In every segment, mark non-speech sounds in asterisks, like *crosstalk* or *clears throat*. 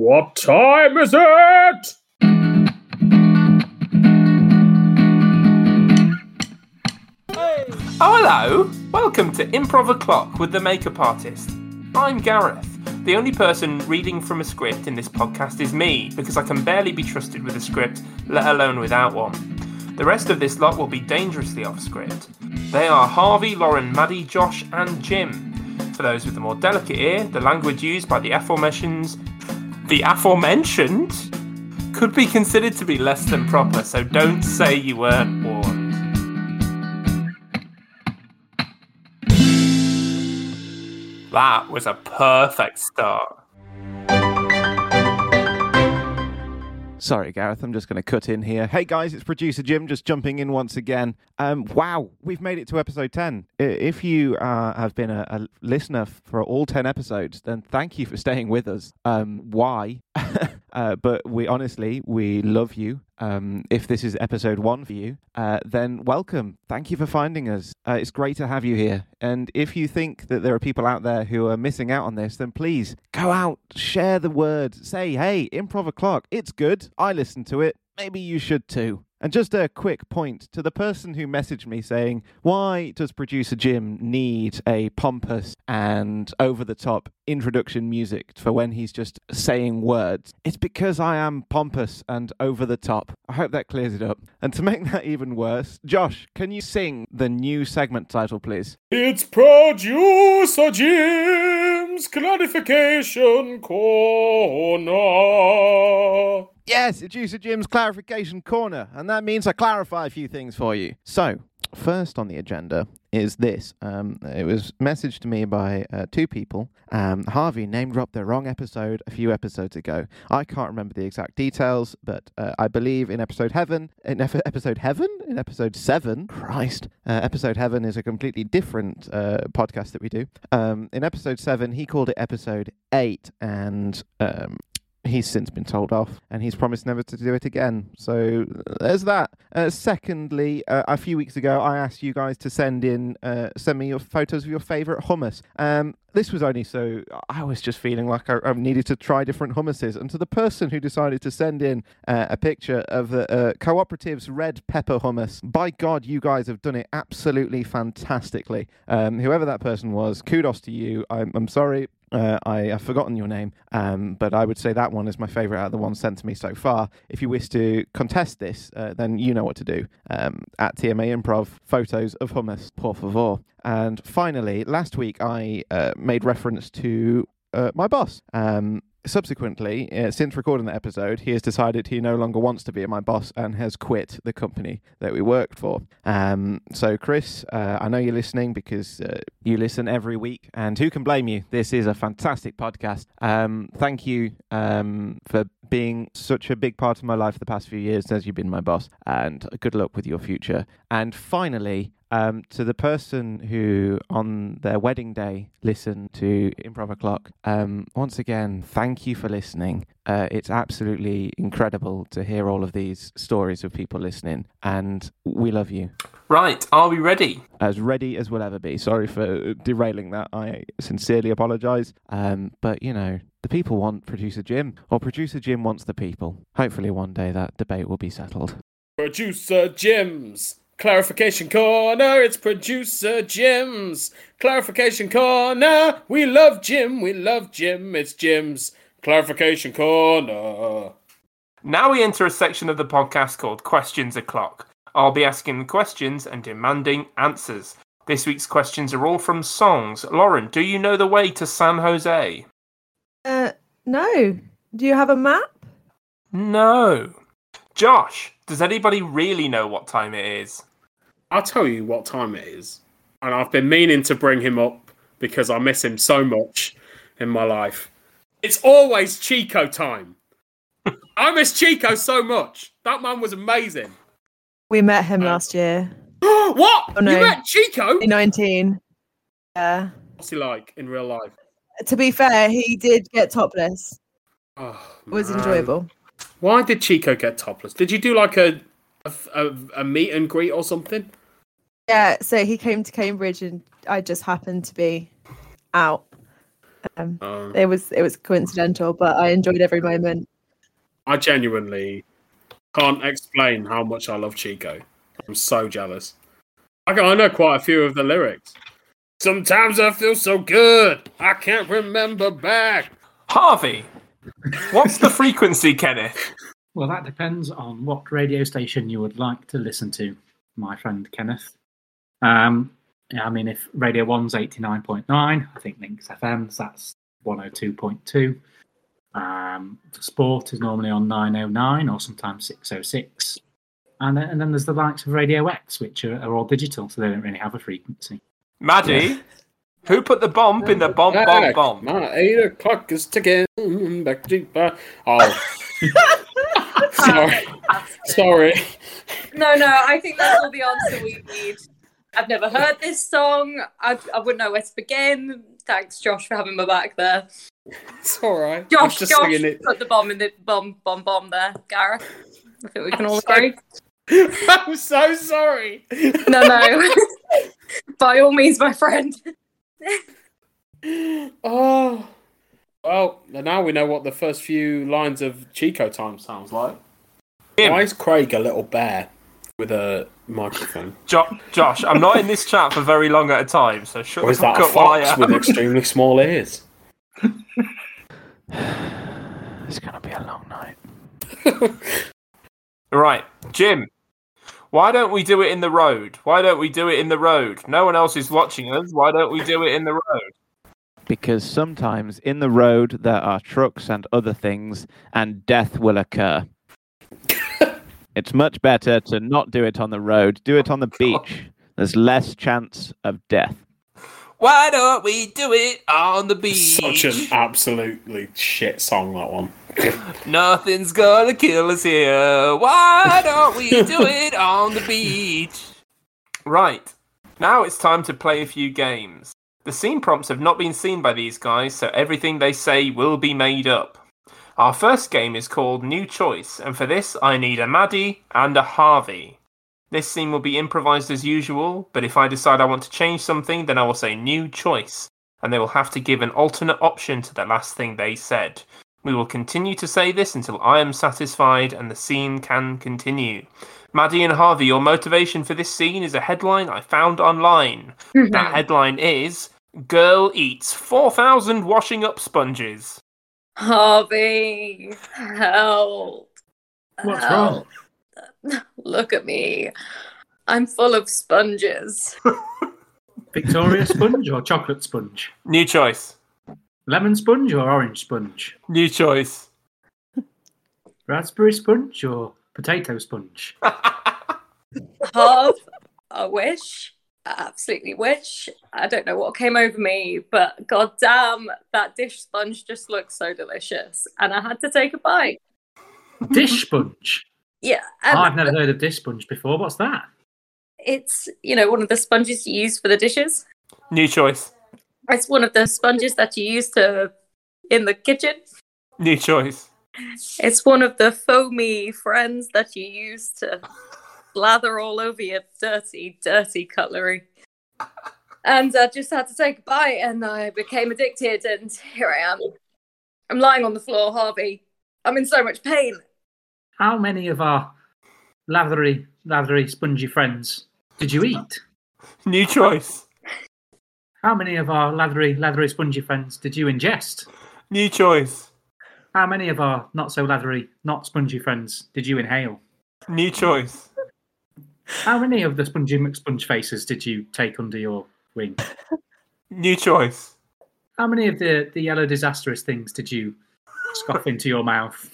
What time is it? Oh, hello! Welcome to Improv O'Clock with the Makeup Artist. I'm Gareth. The only person reading from a script in this podcast is me, because I can barely be trusted with a script, let alone without one. The rest of this lot will be dangerously off script. They are Harvey, Lauren, Maddie, Josh, and Jim. For those with a more delicate ear, the language used by the aforementioned the aforementioned could be considered to be less than proper, so don't say you weren't warned. That was a perfect start. Sorry, Gareth, I'm just going to cut in here. Hey guys, it's producer Jim just jumping in once again. Um, wow, we've made it to episode 10. If you uh, have been a, a listener for all 10 episodes, then thank you for staying with us. Um, why? *laughs* uh, but we honestly, we love you. Um, if this is episode one for you, uh, then welcome. Thank you for finding us. Uh, it's great to have you here. And if you think that there are people out there who are missing out on this, then please go out, share the word, say, hey, improv o'clock, it's good. I listen to it. Maybe you should too. And just a quick point to the person who messaged me saying, Why does producer Jim need a pompous and over the top introduction music for when he's just saying words? It's because I am pompous and over the top. I hope that clears it up. And to make *laughs* that even worse, Josh, can you sing the new segment title, please? It's producer Jim's clarification corner. Yes, it's Producer Jim's clarification corner, and that means I clarify a few things for you. So, first on the agenda is this. Um, it was messaged to me by uh, two people. Um, Harvey name dropped the wrong episode a few episodes ago. I can't remember the exact details, but uh, I believe in episode heaven, in ep- episode heaven, in episode seven, Christ, uh, episode heaven is a completely different uh, podcast that we do. Um, in episode seven, he called it episode eight, and um, he's since been told off and he's promised never to do it again. So there's that. Uh, secondly, uh, a few weeks ago, I asked you guys to send in, uh, send me your photos of your favorite hummus. Um, this was only so I was just feeling like I, I needed to try different hummuses. And to the person who decided to send in uh, a picture of the uh, cooperative's red pepper hummus, by God, you guys have done it absolutely fantastically. Um, whoever that person was, kudos to you. I'm, I'm sorry. Uh, I have forgotten your name, um, but I would say that one is my favourite out of the ones sent to me so far. If you wish to contest this, uh, then you know what to do. Um, at TMA Improv, photos of hummus, por favor. And finally, last week I uh, made reference to uh, my boss. Um, subsequently, uh, since recording the episode, he has decided he no longer wants to be my boss and has quit the company that we worked for. Um, so, Chris, uh, I know you're listening because uh, you listen every week, and who can blame you? This is a fantastic podcast. Um, thank you um, for being such a big part of my life for the past few years as you've been my boss, and good luck with your future. And finally, um, to the person who on their wedding day listened to Improv O'Clock, um, once again, thank you for listening. Uh, it's absolutely incredible to hear all of these stories of people listening, and we love you. Right, are we ready? As ready as we'll ever be. Sorry for derailing that. I sincerely apologise. Um, but, you know, the people want producer Jim, or producer Jim wants the people. Hopefully, one day that debate will be settled. Producer Jim's clarification corner. It's producer Jim's clarification corner. We love Jim. We love Jim. It's Jim's clarification corner. Now we enter a section of the podcast called Questions O'Clock. I'll be asking questions and demanding answers. This week's questions are all from songs. Lauren, do you know the way to San Jose? Uh, no. Do you have a map? No. Josh, does anybody really know what time it is? I'll tell you what time it is. And I've been meaning to bring him up because I miss him so much in my life. It's always Chico time. I miss Chico so much. That man was amazing. We met him um, last year, *gasps* what? Oh, no. You met Chico? 2019. Yeah. What's he like in real life? To be fair, he did get topless. Oh, It was man. enjoyable. Why did Chico get topless? Did you do like a a, a, a meet and greet or something? Yeah, so he came to Cambridge and I just happened to be out. Um, Uh, it was it was coincidental, but I enjoyed every moment. I genuinely can't explain how much I love Chico. I'm so jealous. I, I know quite a few of the lyrics. Sometimes I feel so good, I can't remember back. Harvey, what's the frequency, *laughs* Kenneth? Well, that depends on what radio station you would like to listen to, my friend Kenneth. Um, yeah, I mean, if Radio 1's 89.9, I think Lincs FM's that's 102.2. Um, the sport is normally on 909 or sometimes 606. And then, and then there's the likes of Radio X, which are, are all digital, so they don't really have a frequency. Maddie, who put the bomb in the bomb bomb bomb? My eight o'clock is ticking. Back to back. Oh, *laughs* sorry, sorry. No, no, I think that's all the answer we need. I've never heard this song. I, I wouldn't know where to begin. Thanks, Josh, for having my back there. It's all right. Josh, just Josh, it. put the bomb in the bomb, bomb, bomb there, Gareth. I think we can all Sorry. agree. *laughs* I'm so sorry. No, no. *laughs* By all means, my friend. *laughs* Oh, well, now we know what the first few lines of Chico time sounds like. Jim. Why is Craig a little bear with a microphone? Jo- Josh, I'm not in this chat for very long at a time, so shut Or the is that a up fox with extremely small ears? *sighs* It's gonna be a long night. *laughs* Right, Jim. Why don't we do it in the road? Why don't we do it in the road? No one else is watching us. Why don't we do it in the road? Because sometimes in the road there are trucks and other things, and death will occur. It's much better to not do it on the road. Do it on the beach. There's less chance of death. Why don't we do it on the beach? Such an absolutely shit song, that one. *laughs* Nothing's gonna kill us here. Why don't we do *laughs* it on the beach? Right. Now it's time to play a few games. The scene prompts have not been seen by these guys, so everything they say will be made up. Our first game is called New Choice, and for this I need a Maddie and a Harvey. This scene will be improvised as usual, but if I decide I want to change something, then I will say New Choice, and they will have to give an alternate option to the last thing they said. We will continue to say this until I am satisfied and the scene can continue. Maddie and Harvey, your motivation for this scene is a headline I found online. Mm-hmm. That headline is Girl eats 4,000 washing up sponges. Harvey, help. What's Help. *laughs* Look at me. I'm full of sponges. *laughs* Victoria sponge or chocolate sponge? New choice. Lemon sponge or orange sponge? New choice. *laughs* Raspberry sponge or potato sponge? Half, a wish. I absolutely wish. I don't know what came over me, but goddamn, that dish sponge just looks so delicious. And I had to take a bite. Dish sponge. Yeah. And I've never heard of dish sponge before. What's that? it's, you know, one of the sponges you use for the dishes. New choice. It's one of the sponges that you use to in the kitchen. New choice. It's one of the foamy friends that you use to lather all over your dirty, dirty cutlery. And I just had to take a bite and I became addicted, and here I am. I'm lying on the floor, Harvey. I'm in so much pain. How many of our lathery, lathery, spongy friends did you eat? New choice. How many of our lathery, lathery, spongy friends did you ingest? New choice. How many of our not so lathery, not spongy friends did you inhale? New choice. How many of the spongy McSponge faces did you take under your wing? *laughs* New choice. How many of the, the yellow disastrous things did you scoff into your mouth?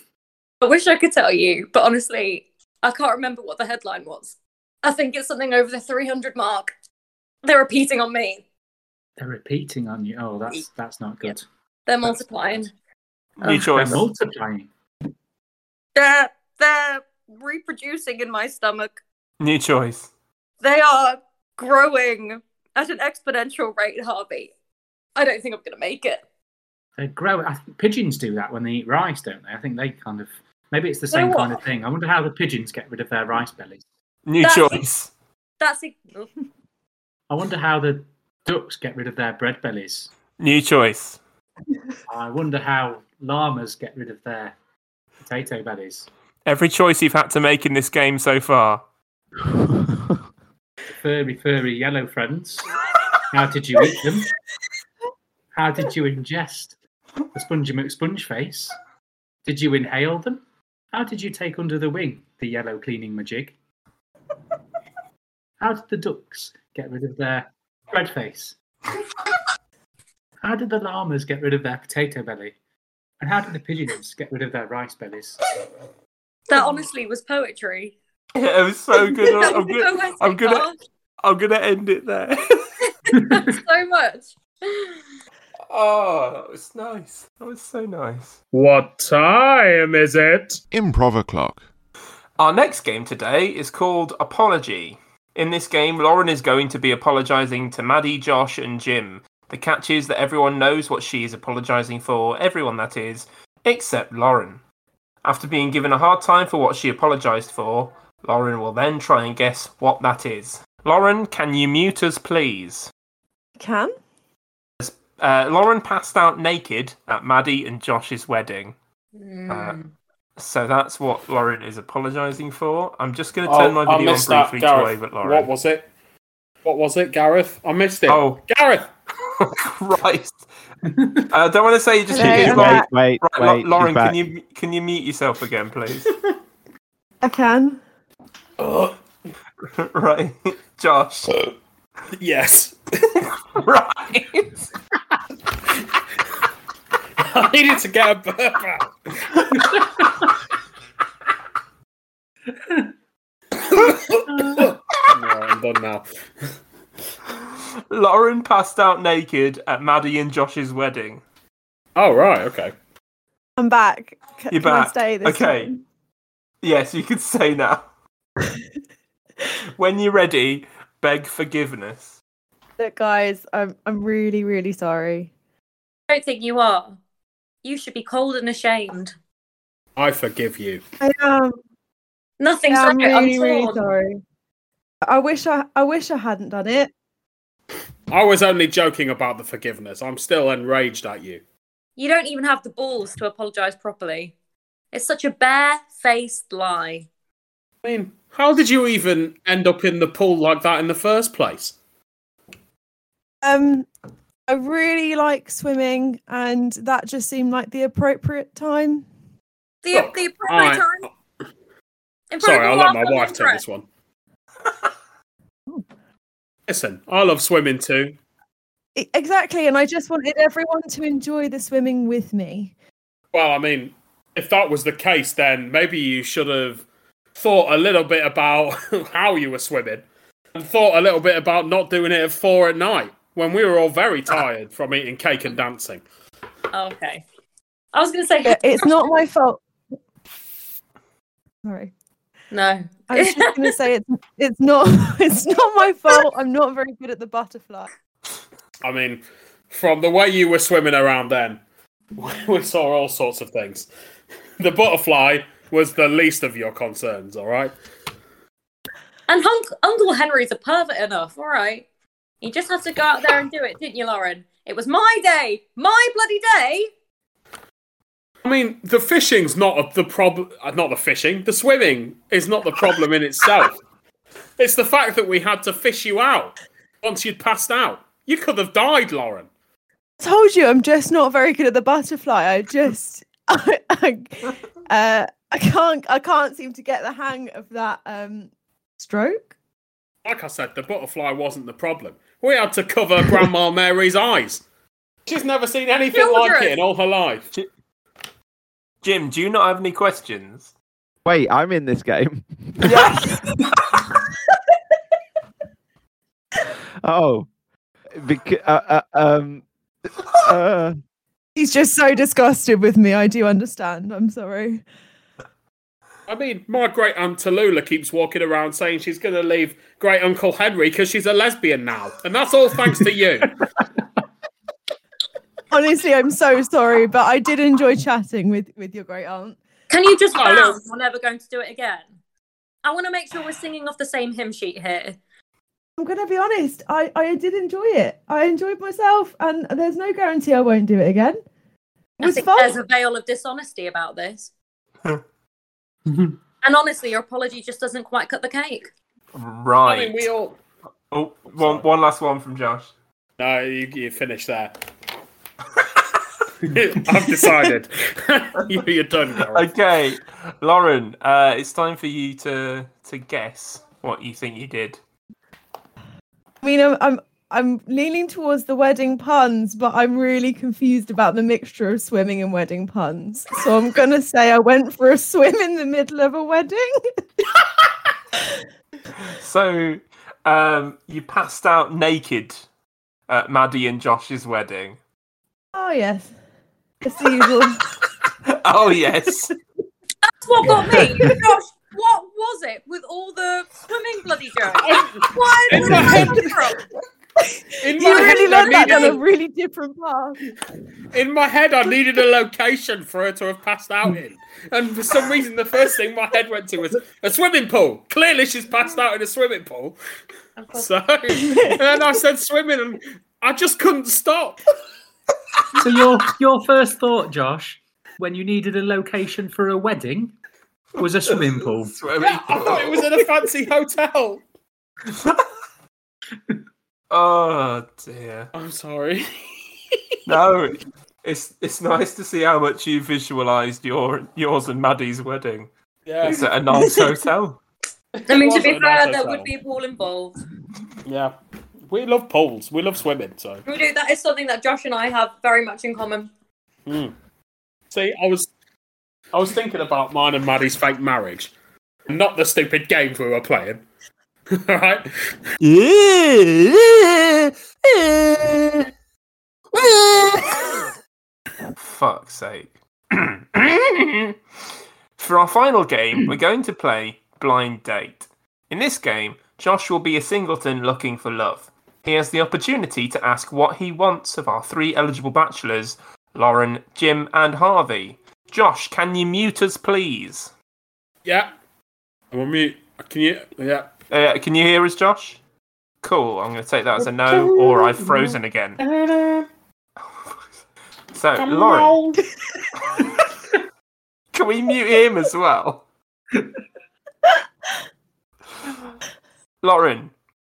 I wish I could tell you, but honestly, I can't remember what the headline was. I think it's something over the 300 mark. They're repeating on me. They're repeating on you. Oh, that's that's not good. They're multiplying. New Oh. They're choice. multiplying. They're, they're reproducing in my stomach. New choice. They are growing at an exponential rate, Harvey. I don't think I'm going to make it. They grow. I think pigeons do that when they eat rice, don't they? I think they kind of. Maybe it's the same kind of thing. I wonder how the pigeons get rid of their rice bellies. New That's- choice. That's it. I wonder how the ducks get rid of their bread bellies. New choice. I wonder how llamas get rid of their potato bellies. Every choice you've had to make in this game so far. *laughs* Furry, furry yellow friends. How did you eat them? How did you ingest the Spongy McSponge face? Did you inhale them? How did you take under the wing the yellow cleaning majig? How did the ducks get rid of their bread face? How did the llamas get rid of their potato belly? And how did the pigeons get rid of their rice bellies? That honestly was poetry. Yeah, it was so *laughs* good. That I'm, gonna, I'm gonna, I'm gonna end it there. *laughs* so much. oh, that was nice. That was so nice. What time is it? Improv o'clock. Our next game today is called Apology. In this game, Lauren is going to be apologising to Maddie, Josh, and Jim. The catch is that everyone knows what she is apologising for, everyone that is, except Lauren. After being given a hard time for what she apologised for, Lauren will then try and guess what that is. Lauren, can you mute us, please? Can? Uh, Lauren passed out naked at Maddie and Josh's wedding. Mm. So that's what Lauren is apologising for. I'm just going to turn my Oh, I video on missed that, briefly to wave Gareth. at Lauren. What was it? What was it, Gareth? I missed it. Oh, Gareth! *laughs* Christ! I don't want to say you just Hello, because I'm Lauren. back. wait, Right, wait, Lauren, can you can you mute yourself again, please? I can. *laughs* right, Josh. Yes. *laughs* right. *laughs* I needed to get a burp out. no, I'm done now. Lauren passed out naked at Maddie and Josh's wedding. Oh, right, okay. I'm back. C- You're can I back. stay this Okay. time? Yes, you could say now. *laughs* when you're ready, beg forgiveness. Look, guys, I'm I'm really really sorry. I don't think you are. You should be cold and ashamed. I forgive you. I am. Nothing's I'm right. I'm really really sorry. I wish I I wish I hadn't done it. I was only joking about the forgiveness. I'm still enraged at you. You don't even have the balls to apologise properly. It's such a bare-faced lie. I mean, how did you even end up in the pool like that in the first place? Um, I really like swimming, and that just seemed like the appropriate time. The Look, the appropriate I- time. In Sorry, I'll let my wife children. take this one. Listen, I love swimming too. Exactly, and I just wanted everyone to enjoy the swimming with me. Well, I mean, if that was the case, then maybe you should have thought a little bit about *laughs* how you were swimming and thought a little bit about not doing it at four at night when we were all very tired from eating cake and dancing. Okay. I was going to say it's not my *laughs* fault. Sorry. no. I was just gonna say it's it's not *laughs* it's not my fault. I'm not very good at the butterfly. I mean, from the way you were swimming around then, we saw all sorts of things. The butterfly was the least of your concerns, all right? And Hunk- Uncle Henry's a pervert enough. All right. You just had to go out there and do it, didn't you, Lauren? It was my day, my bloody day. I mean, the fishing's not the problem. Uh, not the fishing. The swimming is not the problem in itself. It's the fact that we had to fish you out once you'd passed out. You could have died, Lauren. I told you I'm just not very good at the butterfly. I just *laughs* I, I, uh, I can't I can't seem to get the hang of that um stroke. Like I said, the butterfly wasn't the problem. We had to cover Grandma *laughs* Mary's eyes. She's never seen anything like it in all her life. Jim, do you not have any questions? Wait, I'm in this game. *laughs* Yes. Oh, because uh, uh, um, uh, He's just so disgusted with me. I do understand. I'm sorry. I mean, my great aunt Tallulah keeps walking around saying she's going to leave great uncle Henry because she's a lesbian now, and that's all thanks to you. *laughs* Honestly, I'm so sorry, but I did enjoy chatting with with your great aunt. Can you just Oh, no. We're never going to do it again. I want to make sure we're singing off the same hymn sheet here. I'm gonna be honest. I I did enjoy it. I enjoyed myself, and there's no guarantee I won't do it again. It I was think fun. there's a veil of dishonesty about this. *laughs* and honestly, your apology just doesn't quite cut the cake. Right. I mean, we all. Oh, one, one last one from Josh. No, you, you finished there. *laughs* *laughs* I've decided. you, you're done, Gareth. Okay, Lauren, uh, it's time for you to to guess what you think you did. I mean, I'm, I'm I'm leaning towards the wedding puns, but I'm really confused about the mixture of swimming and wedding puns. So I'm gonna say I went for a swim in the middle of a wedding. *laughs* So, um, you passed out naked at Maddie and Josh's wedding. oh yes, it's the usual. *laughs* Oh yes. That's what got me. *laughs* Gosh, what was it with all the swimming bloody *laughs* jokes? Why In was my head- it from? In you my head, really I learned that on a really different path. in my head, I needed a location for her to have passed out in, and for some reason, the first thing my head went to was a swimming pool. Clearly, she's passed out in a swimming pool. So, and then I said swimming, and I just couldn't stop. So your your first thought, Josh, when you needed a location for a wedding, was a swimming pool. *laughs* Swimming Yeah, I thought it was in a fancy hotel. *laughs* Oh dear. I'm sorry. *laughs* No, it's it's nice to see how much you visualised your yours and Maddie's wedding. Yeah, It's at a nice hotel. I mean, to be a nice fair, there would be a pool involved. yeah. We love pools. We love swimming. So. We do. That is something that Josh and I have very much in common. Mm. See, I was, I was thinking about mine and Maddie's fake marriage, not the stupid games we were playing. *laughs* right? Fuck's sake. *clears throat* For our final game, we're going to play Blind Date. In this game, Josh will be a singleton looking for love. He has the opportunity to ask what he wants of our three eligible bachelors Lauren, Jim, and Harvey. Josh, can you mute us, please? Yeah. I'm on mute. Can you? Yeah. Uh, can you hear us, Josh? Cool. I'm going to take that as a no, or I've frozen again. *laughs* So, Lauren, *laughs* can we mute him as well? Lauren,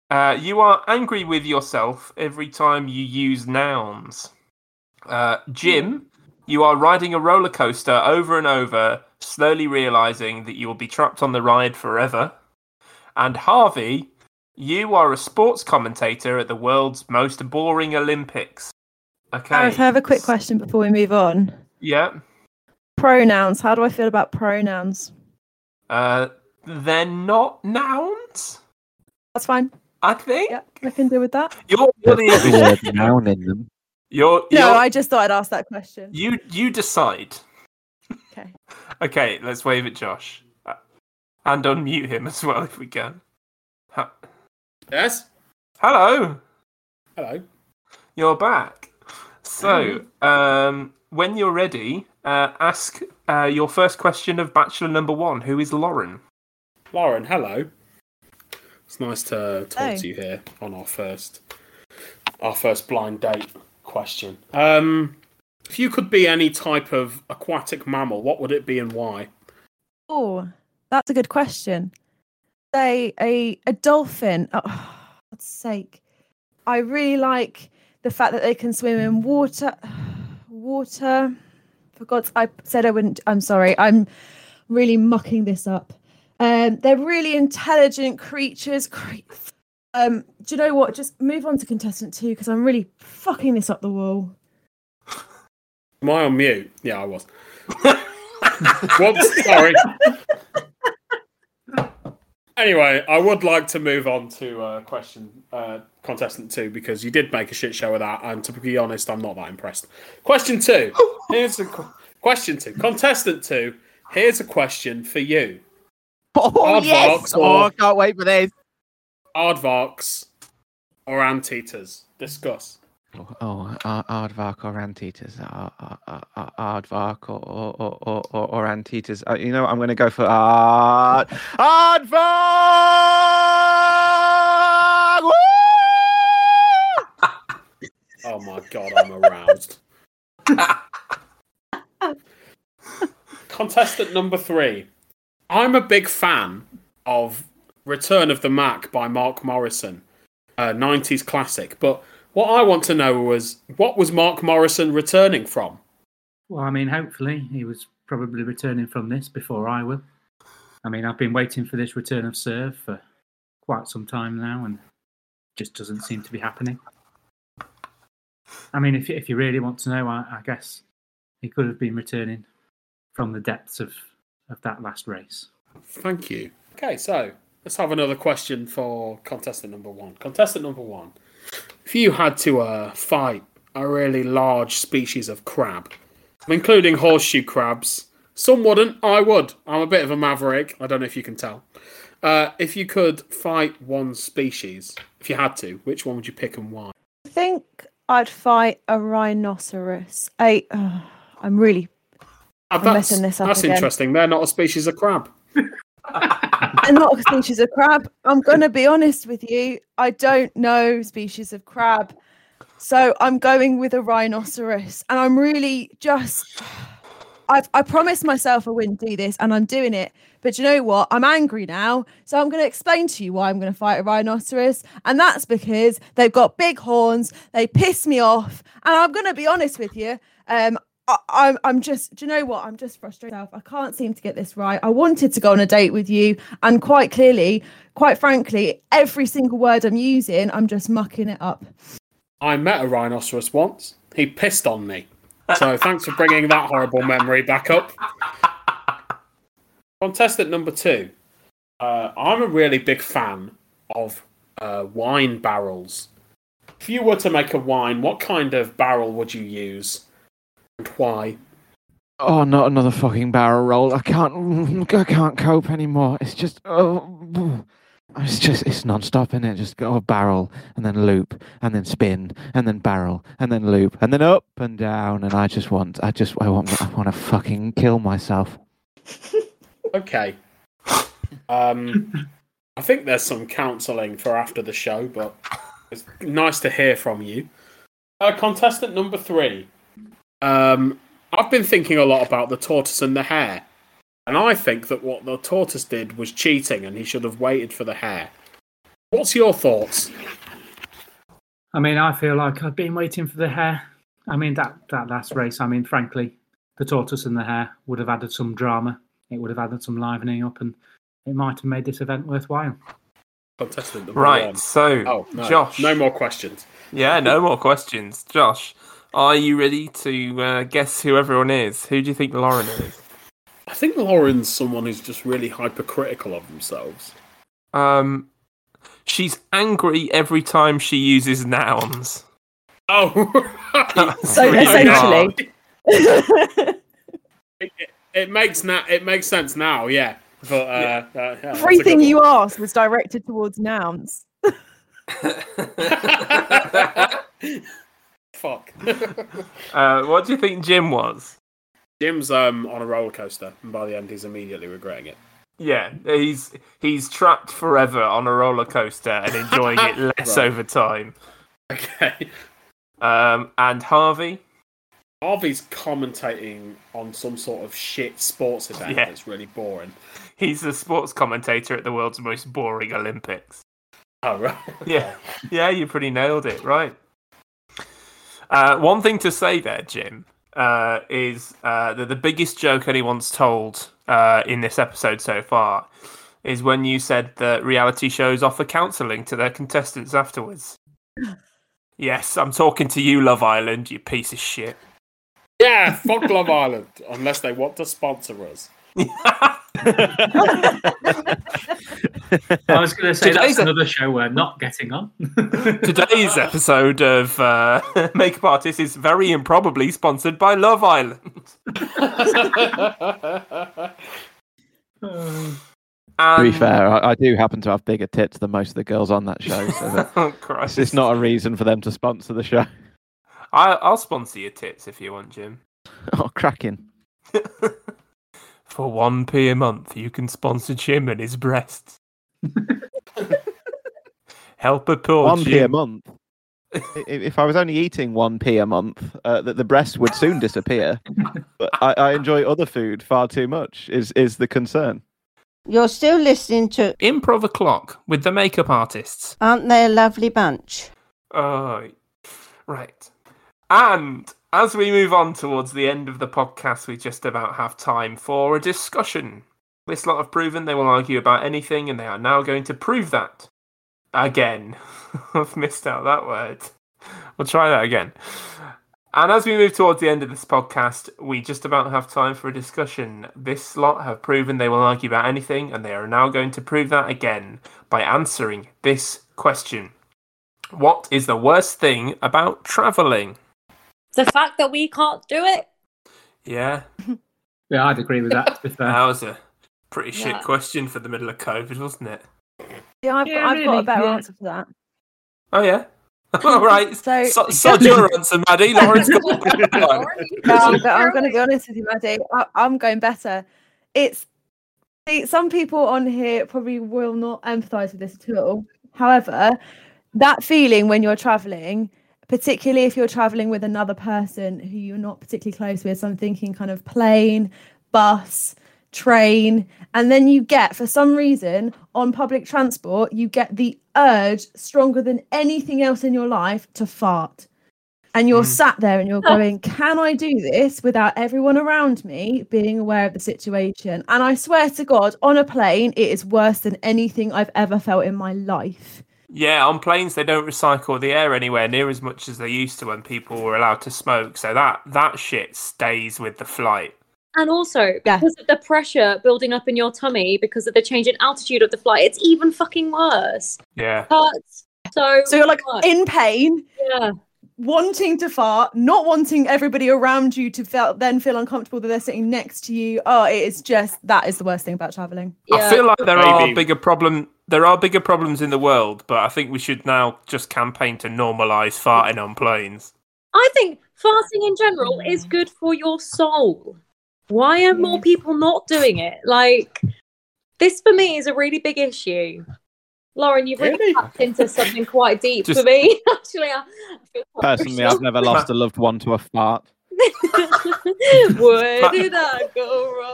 uh, you are angry with yourself every time you use nouns. Uh, Jim, you are riding a roller coaster over and over, slowly realizing that you will be trapped on the ride forever. And Harvey, you are a sports commentator at the world's most boring Olympics. Okay. Gareth, I have a quick question before we move on. Yeah. Pronouns. How do I feel about pronouns? Uh, they're not nouns, That's fine. I think. Yeah, I can deal with that. You're, you're There's the probably noun in them. You're, No, you're- I just thought I'd ask that question. you you decide. Okay. *laughs* Okay, let's wave at Josh. Uh, And unmute him as well if we can. Ha- Yes. Hello, Hello. you're back. So, um, when you're ready, uh, ask uh, your first question of Bachelor number one, who is Lauren. Lauren, hello. It's nice to talk Hey. to you here on our first our first blind date question. Um if you could be any type of aquatic mammal, what would it be and why? Oh, that's a good question. Say a a dolphin. Oh, for God's sake. I really like the fact that they can swim in water. Water. For God's I said I wouldn't I'm sorry. I'm really mucking this up. Um they're really intelligent creatures. *laughs* Cre- Um do you know what? Just move on to contestant 2 because I'm really fucking this up the wall. Am I on mute? Yeah, I was. *laughs* Whoops, sorry. Anyway, I would like to move on to uh, question uh, contestant two because you did make a shit show of that, and to be honest, I'm not that impressed. Question two. *laughs* Here's a qu- question two. Contestant two. Here's a question for you. *laughs* Oh, Aardvarks yes! Oh, I can't wait for this aardvarks or anteaters? Discuss. Oh, oh aardvark or anteaters? Aardvark or or, or, or, or anteaters? Uh, you know, I'm going to go for aard aardvark. oh my god, I'm aroused. *laughs* Contestant number three. I'm a big fan of Return of the Mack by Mark Morrison, a 90s classic. But what I want to know was what was Mark Morrison returning from? Well, I mean, hopefully he was probably returning from this before I will. I mean, I've been waiting for this return of serve for quite some time now, and just doesn't seem to be happening. I mean, if you- if you really want to know, I, I guess he could have been returning from the depths of of that last race. Thank you. Okay, so let's have another question for contestant number one. Contestant number one. If you had to uh, fight a really large species of crab, including horseshoe crabs, some wouldn't, I would. I'm a bit of a maverick. I don't know if you can tell. Uh, if you could fight one species, if you had to, which one would you pick and why? I think I'd fight a rhinoceros. A, uh, I'm really Uh, I'm that's messing this up that's again. interesting. They're not a species of crab. *laughs* I'm not a species of crab. I'm gonna be honest with you. I don't know species of crab, so I'm going with a rhinoceros, and I'm really just. I've I promised myself I wouldn't do this, and I'm doing it. But you know what? I'm angry now, so I'm to explain to you why I'm to fight a rhinoceros, and that's because they've got big horns. They piss me off, and I'm to be honest with you. Um, I, I'm just. Do you know what? I'm just frustrated. I can't seem to get this right. I wanted to go on a date with you, and quite clearly, quite frankly, every single word I'm using, I'm just mucking it up. I met a rhinoceros once. He pissed on me. So thanks for bringing that horrible memory back up. Contestant number two. Uh, I'm a really big fan of uh, wine barrels. If you were to make a wine, what kind of barrel would you use and why? Oh, not another fucking barrel roll. I can't. *laughs* I can't cope anymore. It's just. Oh, *sighs* it's just. It's non-stop, isn't it? Just go barrel and then loop and then spin and then barrel and then loop and then up and down. And I just want. I just. I want. I want to fucking kill myself. *laughs* Okay. Um, I think there's some counselling for after the show, but it's nice to hear from you. Uh, contestant number three. Um, I've been thinking a lot about the tortoise and the hare, and I think that what the tortoise did was cheating, and he should have waited for the hare. What's your thoughts? I mean, I feel like I've been waiting for the hare. I mean, that, that last race, I mean, frankly, the tortoise and the hare would have added some drama. It would have added some livening up, and it might have made this event worthwhile. Contestant number Right, one. so Oh, no. Josh. No more questions. Yeah, no more questions. Josh, are you ready to uh, guess who everyone is? Who do you think Lauren is? I think Lauren's someone who's just really hypercritical of themselves. Um, she's angry every time she uses nouns. Oh, *laughs* So Really essentially, it, it makes na- it makes sense now, yeah. But uh, uh, yeah, everything you one. asked was directed towards nouns. *laughs* *laughs* Fuck. *laughs* uh, what do you think Jim was? Jim's um on a roller coaster, and by the end, he's immediately regretting it. Yeah, he's he's trapped forever on a roller coaster and enjoying it *laughs* less Right. over time. Okay. Um, and Harvey, Harvey's commentating on some sort of shit sports event Yeah. that's really boring. he's the sports commentator at the world's most boring Olympics. Oh right. *laughs* Yeah, yeah, you pretty nailed it, right? Uh, one thing to say there, Jim, uh, is uh, that the biggest joke anyone's told uh, in this episode so far is when you said that reality shows offer counselling to their contestants afterwards. *laughs* Yes, I'm talking to you, Love Island, you piece of shit. Yeah, fuck Love Island, unless they want to sponsor us. I was going to say Today's that's a- another show we're not getting on. *laughs* Today's episode of uh, *laughs* Makeup Artist is very improbably sponsored by Love Island. *laughs* To be fair, I, I do happen to have bigger tits than most of the girls on that show, so that, oh, Christ. it's not a reason for them to sponsor the show. I, I'll sponsor your tits if you want, Jim. Oh, cracking! For one p a month, you can sponsor Jim and his breasts. Help a poor One p a month. If I was only eating one p a month, uh, that the breast would soon disappear. But I, I enjoy other food far too much. Is is the concern? You're still listening to Improv o'clock with the makeup artists. Aren't They a Lovely Bunch? Oh, right. And as we move on towards the end of the podcast, we just about have time for a discussion. This lot have proven they will argue about anything, and they are now going to prove that. Again. *laughs* I've missed out that word. We'll try that again. And as we move towards the end of this podcast, we just about have time for a discussion. This lot have proven they will argue about anything, and they are now going to prove that again by answering this question. What is the worst thing about travelling? The fact that we can't do it. Yeah, *laughs* Yeah, I'd agree with that. To *laughs* that was a pretty shit Yeah. question for the middle of COVID, wasn't it? Yeah, I've, Yeah, I've got a better yeah. answer for that. Oh, yeah. *laughs* All right. So- so, sod your answer, Maddie. Lauren's got one. No, I'm, I'm going to be honest with you, Maddie. I, I'm going better. It's see, some people on here probably will not empathise with this at all. However, that feeling when you're travelling, particularly if you're travelling with another person who you're not particularly close with, so I'm thinking kind of plane, bus, train, and then you get, for some reason, on public transport, you get the urge stronger than anything else in your life to fart and you're Mm. sat there and you're *laughs* going, Can I do this without everyone around me being aware of the situation? And I swear to God, on a plane, it is worse than anything I've ever felt in my life. Yeah, on planes they don't recycle the air anywhere near as much as they used to when people were allowed to smoke. So that that shit stays with the flight. And also, Yeah. because of the pressure building up in your tummy because of the change in altitude of the flight, it's even fucking worse. Yeah. Hurts so So you're like much. in pain, yeah. Wanting to fart, not wanting everybody around you to feel, then feel uncomfortable that they're sitting next to you. Oh, it is just that is the worst thing about traveling. I feel like there are bigger problem there are bigger problems in the world, but I think we should now just campaign to normalise farting on planes. I think farting in general is good for your soul. Why are more people not doing it? Like, this for me is a really big issue. Lauren, you've really, Really? tapped into something quite deep Just- for me. *laughs* Actually, I Personally, I've never lost a loved one to a fart. *laughs* *laughs* Where did I go wrong?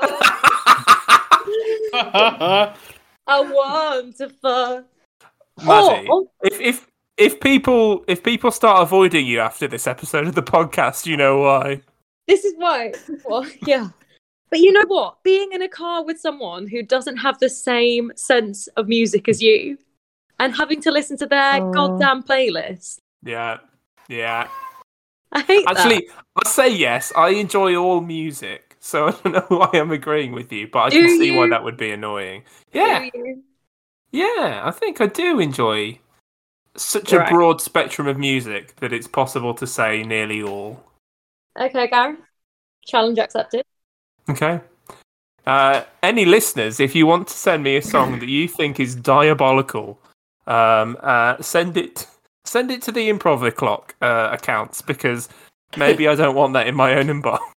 I want to fuck. Maddie, oh, oh, if if if people if people start avoiding you after this episode of the podcast, you know why. This is why. Well, yeah. But you know what? Being in a car with someone who doesn't have the same sense of music as you and having to listen to their Oh. goddamn playlist. Yeah. Yeah. I hate that. Actually, I say yes. I enjoy all music, so *laughs* I don't know why I'm agreeing with you, but I Do can see why that would be annoying. Yeah, yeah. I think I do enjoy such a broad spectrum of music that it's possible to say nearly all. Okay, Gary. Challenge accepted. Okay. Uh, any listeners, if you want to send me a song that you think is diabolical, um, uh, send it send it to the Improv O'clock uh, accounts because maybe I don't want that in my own inbox. *laughs*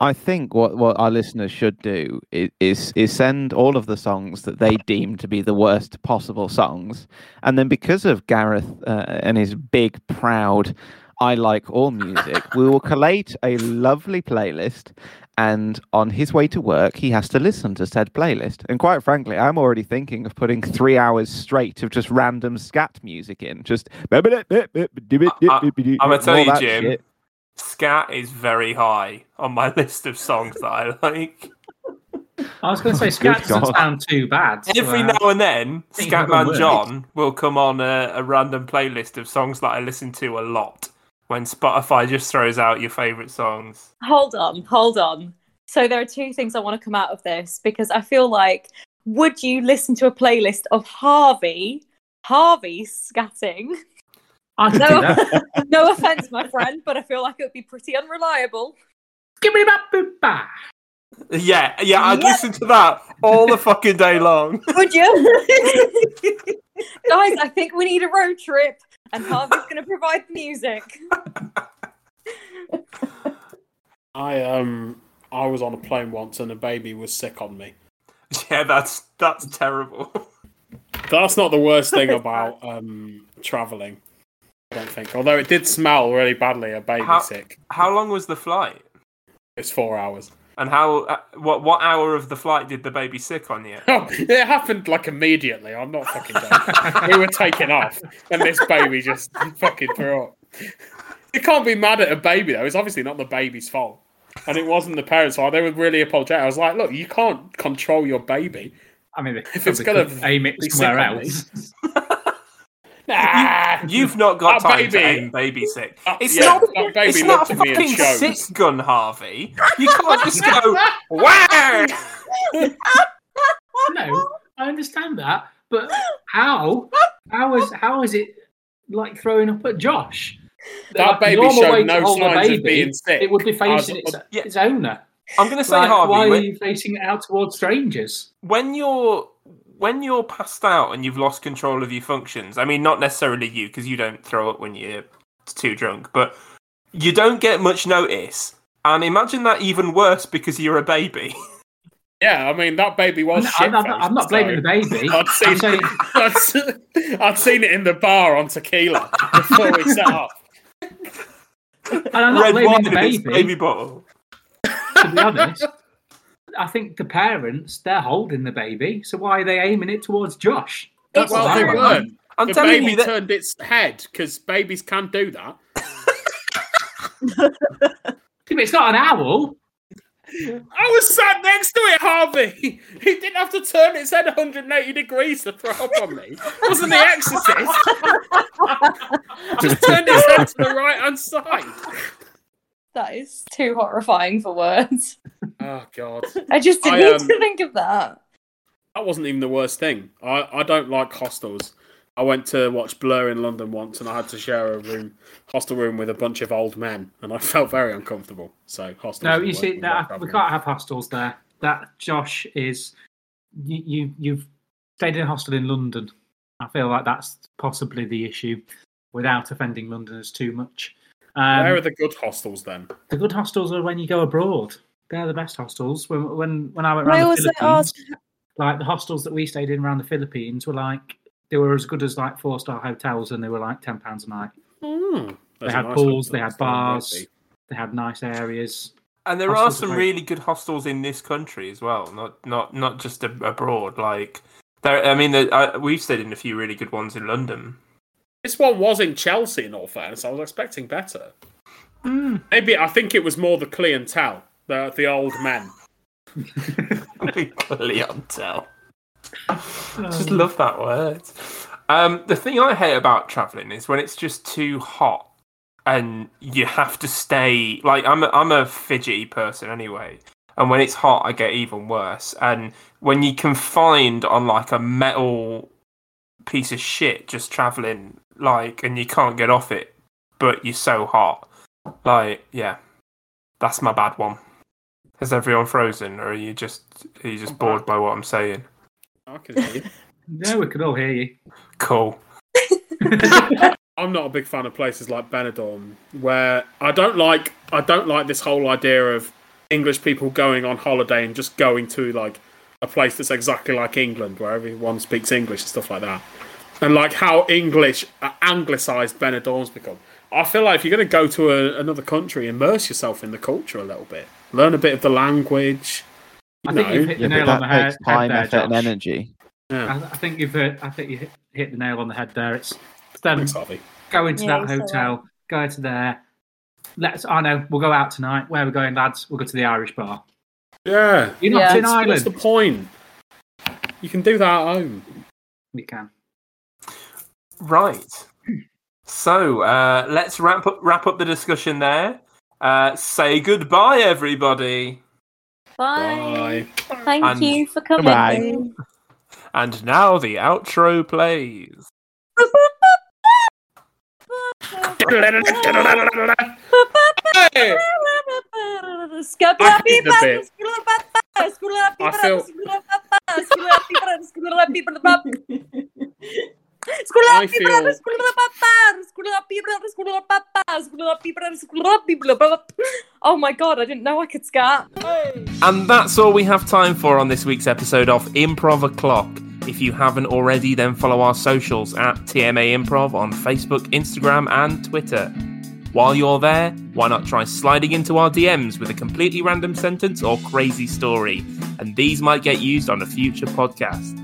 I think what, what our listeners should do is, is is send all of the songs that they deem to be the worst possible songs, and then because of Gareth uh, and his big proud, I like all music, we will collate a lovely playlist. And on his way to work, he has to listen to said playlist. And quite frankly, I'm already thinking of putting three hours straight of just random scat music in. Just I'ma I'ma tell you, Jim, Scat is very high on my *laughs* list of songs that I like. I was going to say, Scat Good doesn't God. sound too bad. so, Every uh, now and then, think you've got Scatman. John will come on a, a random playlist of songs that I listen to a lot when Spotify just throws out your favourite songs. Hold on, hold on. So there are two things I want to come out of this because I feel like would you listen to a playlist of Harvey, Harvey scatting? I could No. do. *laughs* No offense, my friend, but I feel like it would be pretty unreliable. Give me that boop. Yeah, yeah, I'd Yep. listen to that all the fucking day long. Would you? *laughs* Guys, I think we need a road trip, and Harvey's going to provide the music. *laughs* I um I was on a plane once and a baby was sick on me. *laughs* Yeah, that's that's terrible. *laughs* That's not the worst thing about um traveling. I don't think. Although it did smell really badly, a baby How- sick. How long was the flight? It's four hours. And how? Uh, what what hour of the flight did the baby sick on you? *laughs* Oh, it happened like immediately. I'm not fucking joking. we were taking off, and this baby just fucking threw up. You can't be mad at a baby though. It's obviously not the baby's fault, and it wasn't the parents' fault. They were really apologetic. I was like, "Look, you can't control your baby. I mean, If it's gonna aim it somewhere sick on me. else. *laughs* Nah, *laughs* You've not got That time to baby- aim baby sick. Uh, It's yeah, not. that baby It's not a at me and fucking six gun, Harvey. You can't just go. Wow. No, I understand that, but how? How is how is it like throwing up at Josh? That Like, baby normal showed no hold a signs of being sick. It would be I was- facing its, Yeah. its owner. I'm going to say, Like, Harvey, why are you facing it out towards strangers? when you're when you're passed out and you've lost control of your functions. I mean, not necessarily you because you don't throw up when you're too drunk, but you don't get much notice. And imagine that even worse because you're a baby. *laughs* Yeah, I mean that baby was. I'm, I'm, shit-faced, I'm not blaming so- the baby. *laughs* I'd seen, saying *laughs* I'd, I'd seen it in the bar on tequila before we set off. And I'm not Red blaming wine the in its baby, baby bottle. to be honest. I think the parents, they're holding the baby, so why are they aiming it towards Josh? That's Well, what they I want. weren't. I'm the telling baby you that turned its head because babies can't do that. It's not an owl. I was sat next to it, Harvey. He didn't have to turn its head 180 degrees to throw up on me. It wasn't the exorcist. *laughs* Just turned its head to the right hand side. That is too horrifying for words. *laughs* Oh god. I just didn't I, need um, to think of that. That wasn't even the worst thing. I, I don't like hostels. I went to watch Blur in London once and I had to share a room, hostel room with a bunch of old men and I *laughs* felt very uncomfortable. So hostels. No, you see, were that, we can't have hostels there. That Josh is, you, you you've stayed in a hostel in London. I feel like that's possibly the issue, without offending Londoners too much. Um, Where are the good hostels then? the good hostels are when you go abroad. They're the best hostels. When when when I went I around the always Philippines, ask, like the hostels that we stayed in around the Philippines were like they were as good as like four star hotels, and they were like ten pounds a night. Hmm. They had nice pools, they had bars, they had nice areas. And there are Hostels are some great. really good hostels in this country as well, not not not just abroad. Like there, I mean, there, I, we've stayed in a few really good ones in London. This one was in Chelsea, in all fairness. I was expecting better. Maybe I think it was more the clientele, the the old men. *laughs* Clientele. *laughs* Just love that word. Um, the thing I hate about traveling is when it's just too hot and you have to stay. Like I'm, a, I'm a fidgety person anyway, and when it's hot, I get even worse. And when you confined on like a metal piece of shit, just traveling like, and you can't get off it, but you're so hot. Like, yeah, that's my bad one. Is everyone frozen, or are you just are you just I'm bored back. by what I'm saying? I can hear you. *laughs* No, we can all hear you. Cool. *laughs* I'm not a big fan of places like Benidorm, where I don't like I don't like this whole idea of English people going on holiday and just going to like a place that's exactly like England, where everyone speaks English and stuff like that, and like how English uh, anglicised Benidorm's become. I feel like if you're going to go to a, another country, immerse yourself in the culture a little bit, learn a bit of the language. You I think you've hit the but nail on the head, takes time, head there, effort, and energy. Yeah, I, I think you've hit, I think you hit, hit the nail on the head there. It's it's them thanks, Harvey. Yeah, that you said hotel, go to there. Let's. I know we'll go out tonight. Where are we going, lads? We'll go to the Irish bar. Yeah, You're not Yeah. in What's- Ireland. What's the point? You can do that at home. We can. Right. So uh, let's wrap up wrap up the discussion there. Uh, say goodbye, everybody. Bye. Bye. Thank And- you for coming. Goodbye. And now the outro plays. Hey! I did the bit. I feel- Feel- Oh my god, I didn't know I could scat. And that's all we have time for on this week's episode of Improv O'Clock. If you haven't already, then follow our socials at TMA Improv on Facebook, Instagram, and Twitter. While you're there, why not try sliding into our DMs with a completely random sentence or crazy story? And these might get used on a future podcast.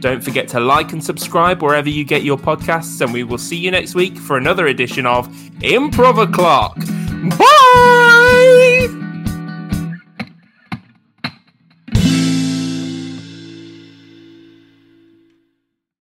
Don't forget to like and subscribe wherever you get your podcasts, and we will see you next week for another edition of Improv O'Clock. Bye!